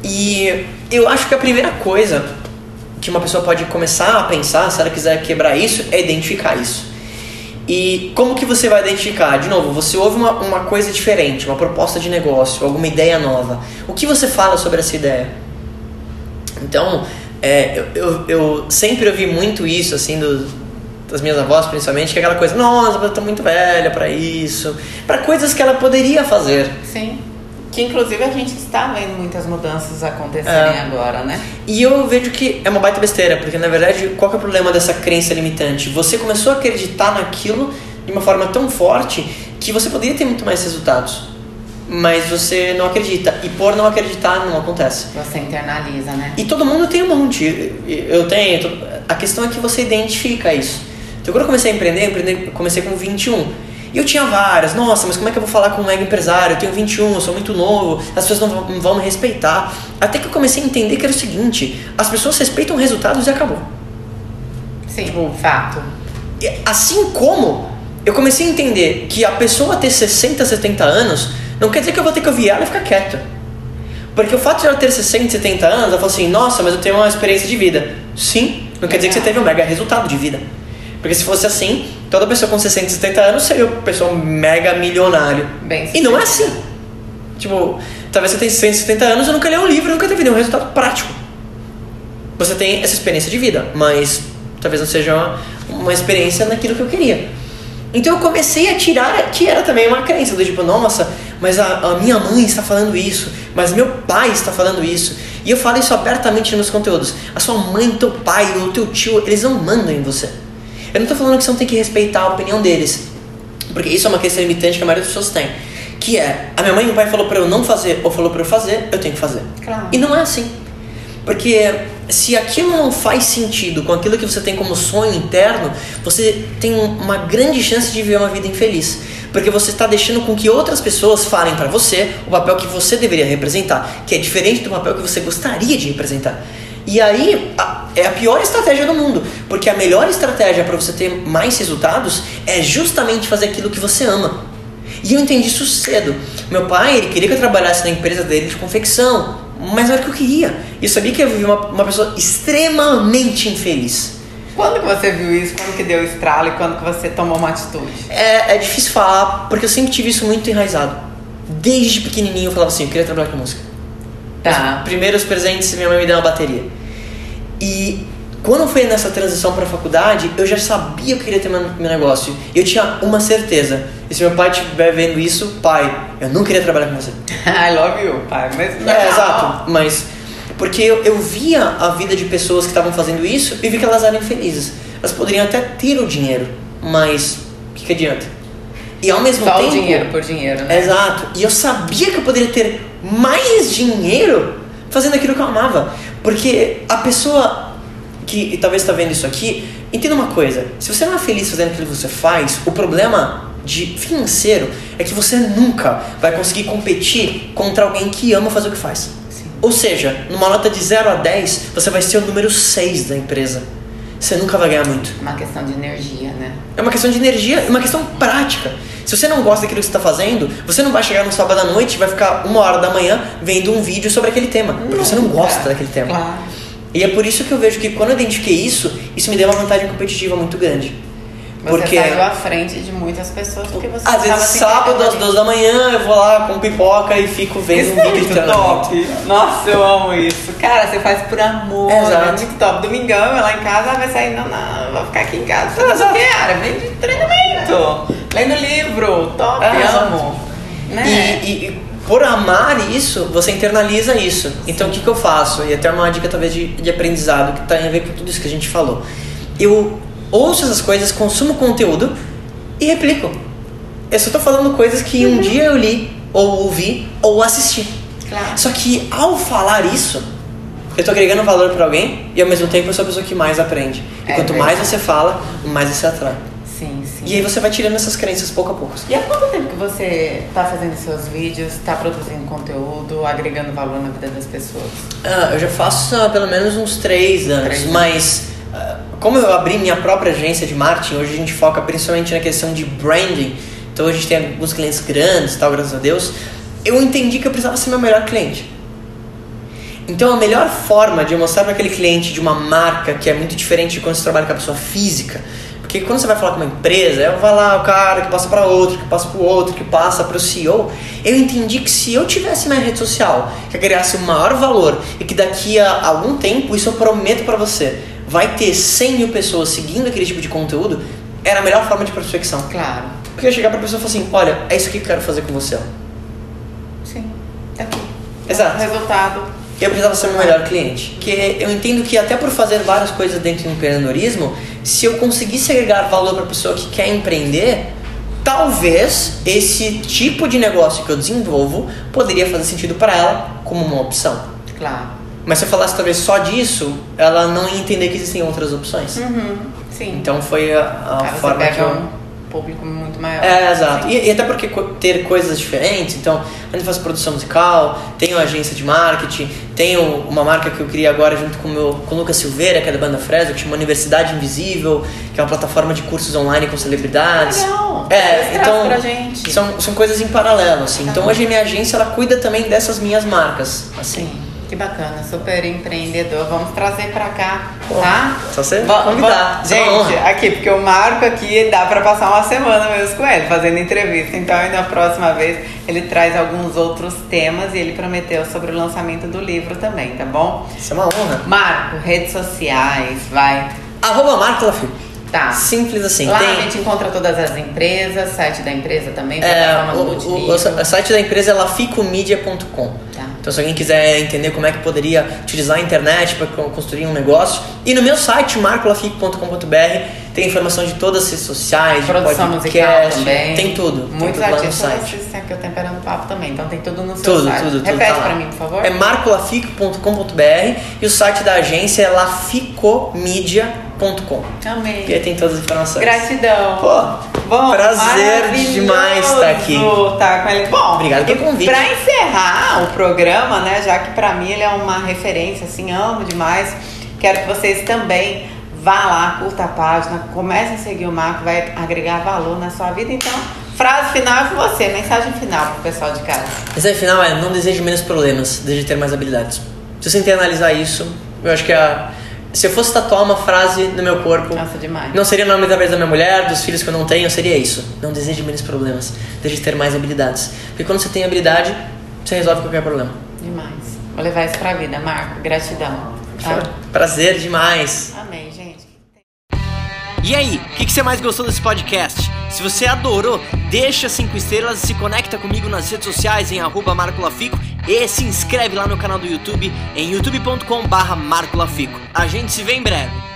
[SPEAKER 3] E eu acho que a primeira coisa que uma pessoa pode começar a pensar, se ela quiser quebrar isso, é identificar isso. E como que você vai identificar? De novo, você ouve uma, uma coisa diferente, uma proposta de negócio, alguma ideia nova. O que você fala sobre essa ideia? Então, é, eu, eu, eu sempre ouvi muito isso, assim, do, das minhas avós, principalmente, que é aquela coisa, nossa, eu tô muito velha pra isso. Pra coisas que ela poderia fazer.
[SPEAKER 2] Sim. Que inclusive a gente está vendo muitas mudanças acontecerem
[SPEAKER 3] É.
[SPEAKER 2] agora, né?
[SPEAKER 3] E eu vejo que é uma baita besteira, porque na verdade, qual que é o problema dessa crença limitante? Você começou a acreditar naquilo de uma forma tão forte que você poderia ter muito mais resultados. Mas você não acredita. E por não acreditar, não acontece.
[SPEAKER 2] Você internaliza, né?
[SPEAKER 3] E todo mundo tem um monte. Eu tenho. A questão é que você identifica isso. Então, quando eu comecei a empreender, eu empreender- comecei com 21. E eu tinha várias. Nossa, mas como é que eu vou falar com um mega empresário? Eu tenho 21, eu sou muito novo, as pessoas não vão, me respeitar. Até que eu comecei a entender que era o seguinte: as pessoas respeitam resultados e acabou.
[SPEAKER 2] Sim,
[SPEAKER 3] Tipo,
[SPEAKER 2] fato.
[SPEAKER 3] Assim como eu comecei a entender que a pessoa ter 60, 70 anos não quer dizer que eu vou ter que ouvir ela e ficar quieto. Porque o fato de ela ter 60, 70 anos, ela fala assim, nossa, mas eu tenho uma experiência de vida. Sim, não quer dizer que você teve um mega resultado de vida. Porque se fosse assim, toda pessoa com 60, 70 anos seria uma pessoa mega milionário.
[SPEAKER 2] Bem
[SPEAKER 3] e não é assim. Tipo, talvez você tenha 60, 70 anos e nunca leu um livro, nunca teve nenhum resultado prático. Você tem essa experiência de vida, mas talvez não seja uma, uma experiência naquilo que eu queria. Então eu comecei a tirar, que era também uma crença do tipo, nossa, mas a, a minha mãe está falando isso, mas meu pai está falando isso. E eu falo isso abertamente nos conteúdos. A sua mãe, teu pai, o teu tio, eles não mandam em você. Eu não estou falando que você não tem que respeitar a opinião deles. Porque isso é uma questão limitante que a maioria das pessoas tem. Que é, a minha mãe e meu pai falou para eu não fazer ou falou para eu fazer, eu tenho que fazer.
[SPEAKER 2] Claro.
[SPEAKER 3] E não é assim. Porque se aquilo não faz sentido com aquilo que você tem como sonho interno, você tem uma grande chance de viver uma vida infeliz. Porque você está deixando com que outras pessoas falem para você o papel que você deveria representar, que é diferente do papel que você gostaria de representar. E aí a- é a pior estratégia do mundo, porque a melhor estratégia para você ter mais resultados é justamente fazer aquilo que você ama. E eu entendi isso cedo. Meu pai, ele queria que eu trabalhasse na empresa dele de confecção, mas era o que eu queria. E eu sabia que eu vivia uma, uma pessoa extremamente infeliz.
[SPEAKER 2] Quando que você viu isso? Quando que deu o estralo e quando que você tomou uma atitude?
[SPEAKER 3] É, é difícil falar, porque eu sempre tive isso muito enraizado. Desde pequenininho eu falava assim, eu queria trabalhar com música.
[SPEAKER 2] Tá.
[SPEAKER 3] Primeiros presentes, minha mãe me deu uma bateria. E quando foi nessa transição para a faculdade, eu já sabia que eu queria ter meu, meu negócio. E eu tinha uma certeza. E se meu pai estiver vendo isso, pai, eu não queria trabalhar com você.
[SPEAKER 2] I love you, pai. Mas não.
[SPEAKER 3] É, exato. Mas porque eu, eu via a vida de pessoas que estavam fazendo isso e vi que elas eram infelizes. Elas poderiam até ter o dinheiro, mas o que, que adianta? E ao mesmo
[SPEAKER 2] Só
[SPEAKER 3] tempo.
[SPEAKER 2] o dinheiro por dinheiro, né?
[SPEAKER 3] Exato. E eu sabia que eu poderia ter mais dinheiro fazendo aquilo que eu amava. Porque a pessoa que talvez está vendo isso aqui, entenda uma coisa: se você não é feliz fazendo aquilo que você faz, o problema de financeiro é que você nunca vai conseguir competir contra alguém que ama fazer o que faz.
[SPEAKER 2] Sim.
[SPEAKER 3] Ou seja, numa nota de 0 a 10, você vai ser o número 6 da empresa. Você nunca vai ganhar muito.
[SPEAKER 2] Uma questão de energia, né?
[SPEAKER 3] É uma questão de energia e uma questão prática. Se você não gosta daquilo que você está fazendo, você não vai chegar no sábado à noite e vai ficar uma hora da manhã vendo um vídeo sobre aquele tema. Porque você não gosta daquele tema.
[SPEAKER 2] Claro.
[SPEAKER 3] E é por isso que eu vejo que quando eu identifiquei isso, isso me deu uma vantagem competitiva muito grande.
[SPEAKER 2] Você
[SPEAKER 3] Porque
[SPEAKER 2] saiu à frente de muitas pessoas porque você
[SPEAKER 3] às vezes sábado às duas da manhã eu vou lá com pipoca e fico vendo
[SPEAKER 2] Isso
[SPEAKER 3] um
[SPEAKER 2] é
[SPEAKER 3] vídeo de
[SPEAKER 2] muito top. Nossa, eu amo isso. Cara, você faz por amor.
[SPEAKER 3] Exato.
[SPEAKER 2] É muito top. Domingão, eu lá em casa, vai sair, não, não, vou ficar aqui em casa. O quê, cara? Vem de treinamento. Lendo livro. Top,
[SPEAKER 3] É,
[SPEAKER 2] amo. Né?
[SPEAKER 3] E- e por amar isso, você internaliza isso. Então o que, que eu faço? E até uma dica talvez de, de aprendizado que tem a ver com tudo isso que a gente falou. Eu ouço essas coisas, consumo conteúdo e replico. Eu só tô falando coisas que um dia eu li, ou ouvi, ou assisti.
[SPEAKER 2] Claro.
[SPEAKER 3] Só que ao falar isso, eu tô agregando valor para alguém e ao mesmo tempo eu sou a pessoa que mais aprende. E
[SPEAKER 2] É
[SPEAKER 3] quanto mais você fala, mais você atrai. E aí você vai tirando essas crenças pouco a pouco.
[SPEAKER 2] E há quanto tempo que você tá fazendo seus vídeos, tá produzindo conteúdo, agregando valor na vida das pessoas?
[SPEAKER 3] Ah, eu já faço há pelo menos uns três anos,
[SPEAKER 2] Três
[SPEAKER 3] mas ah, como eu abri minha própria agência de marketing, hoje a gente foca principalmente na questão de branding. Então hoje a gente tem alguns clientes grandes, tal, graças a Deus. Eu entendi que eu precisava ser meu melhor cliente. Então a melhor forma de eu mostrar para aquele cliente de uma marca que é muito diferente de quando você trabalha com a pessoa física, porque quando você vai falar com uma empresa, eu vai lá o cara que passa para outro, que passa para o outro, que passa para o CEO. Eu entendi que se eu tivesse minha rede social, que agregasse um maior valor e que daqui a algum tempo, isso eu prometo para você, vai ter 100 mil pessoas seguindo aquele tipo de conteúdo, era a melhor forma de prospecção.
[SPEAKER 2] Claro.
[SPEAKER 3] Porque eu ia chegar pra pessoa e falar assim, olha, é isso que eu quero fazer com você.
[SPEAKER 2] Sim. Tá aqui.
[SPEAKER 3] Exato.
[SPEAKER 2] Resultado.
[SPEAKER 3] Eu precisava ser o meu melhor cliente. Porque eu entendo que até por fazer várias coisas dentro do empreendedorismo, se eu conseguisse agregar valor para a pessoa que quer empreender, talvez esse tipo de negócio que eu desenvolvo poderia fazer sentido para ela como uma opção.
[SPEAKER 2] Claro.
[SPEAKER 3] Mas se eu falasse talvez só disso, ela não ia entender que existem outras opções.
[SPEAKER 2] Uhum. Sim.
[SPEAKER 3] Então foi a, a forma que eu...
[SPEAKER 2] um público muito maior.
[SPEAKER 3] É, exato.
[SPEAKER 2] Sim.
[SPEAKER 3] E, e até porque ter coisas diferentes, então, a gente faz produção musical, tenho agência de marketing, tenho uma marca que eu criei agora junto com o meu, com o Lucas Silveira, que é da banda Fresno, que chama Universidade Invisível, que é uma plataforma de cursos online com celebridades.
[SPEAKER 2] Legal.
[SPEAKER 3] É, então. São, são coisas em paralelo, assim.
[SPEAKER 2] Tá
[SPEAKER 3] Então hoje a minha agência ela cuida também dessas minhas marcas, assim.
[SPEAKER 2] Sim. Que bacana, super empreendedor. Vamos trazer pra cá,
[SPEAKER 3] Pô,
[SPEAKER 2] tá?
[SPEAKER 3] só você
[SPEAKER 2] Va-
[SPEAKER 3] convidar.
[SPEAKER 2] va-
[SPEAKER 3] uma
[SPEAKER 2] Gente, aqui, porque o Marco aqui dá pra passar uma semana mesmo com ele, fazendo entrevista. Então, aí na próxima vez ele traz alguns outros temas e ele prometeu sobre o lançamento do livro também, tá bom?
[SPEAKER 3] Isso é uma honra.
[SPEAKER 2] Marco, redes sociais, vai.
[SPEAKER 3] Arroba Marco Lafio.
[SPEAKER 2] Tá.
[SPEAKER 3] Simples assim.
[SPEAKER 2] Lá
[SPEAKER 3] Tem-
[SPEAKER 2] a gente encontra todas as empresas, site da empresa também,
[SPEAKER 3] É, o, o- o- o site da empresa é laficomedia.com.
[SPEAKER 2] Tá.
[SPEAKER 3] Então, se alguém quiser entender como é que poderia utilizar a internet para construir um negócio, e no meu site, marcolafico.com.br, tem informação de todas as redes sociais, de
[SPEAKER 2] Produção musical
[SPEAKER 3] podcast,
[SPEAKER 2] também.
[SPEAKER 3] tem tudo. tem
[SPEAKER 2] Muitos
[SPEAKER 3] tudo lá no
[SPEAKER 2] artistas
[SPEAKER 3] site.
[SPEAKER 2] aqui Temperando Papo também, então tem tudo no seu
[SPEAKER 3] Tudo,
[SPEAKER 2] site.
[SPEAKER 3] tudo, tudo.
[SPEAKER 2] Repete
[SPEAKER 3] tá
[SPEAKER 2] pra mim, por favor.
[SPEAKER 3] É marcolafico.com.br e o site da agência é laficomedia.com.
[SPEAKER 2] Amei.
[SPEAKER 3] E aí tem todas as informações.
[SPEAKER 2] Gratidão.
[SPEAKER 3] Pô,
[SPEAKER 2] Bom,
[SPEAKER 3] prazer demais estar aqui.
[SPEAKER 2] Tá com ele. Bom,
[SPEAKER 3] Obrigado pelo convite.
[SPEAKER 2] Pra encerrar o programa, né, já que pra mim ele é uma referência, assim, amo demais, quero que vocês também vá lá, curta a página, comecem a seguir o Marco, vai agregar valor na sua vida. Então, frase final é com você, mensagem final pro pessoal de casa.
[SPEAKER 3] Aí, final é, não deseje menos problemas, deseje ter mais habilidades. Se você internalizar isso, eu acho que a... Se eu fosse tatuar uma frase no meu corpo,
[SPEAKER 2] Nossa, demais.
[SPEAKER 3] não seria o nome da vez da minha mulher, dos filhos que eu não tenho, seria isso. Não deseje menos problemas, deseje ter mais habilidades. Porque quando você tem habilidade, você resolve qualquer problema.
[SPEAKER 2] Demais. Vou levar isso pra vida, Marco. Gratidão. Tá?
[SPEAKER 3] Prazer demais.
[SPEAKER 2] Amei, gente.
[SPEAKER 1] E aí, o que, que você mais gostou desse podcast? Se você adorou, deixa cinco estrelas e se conecta comigo nas redes sociais em arroba Marco Lafico e se inscreve lá no canal do YouTube em youtube.com barra Marco Lafico. A gente se vê em breve.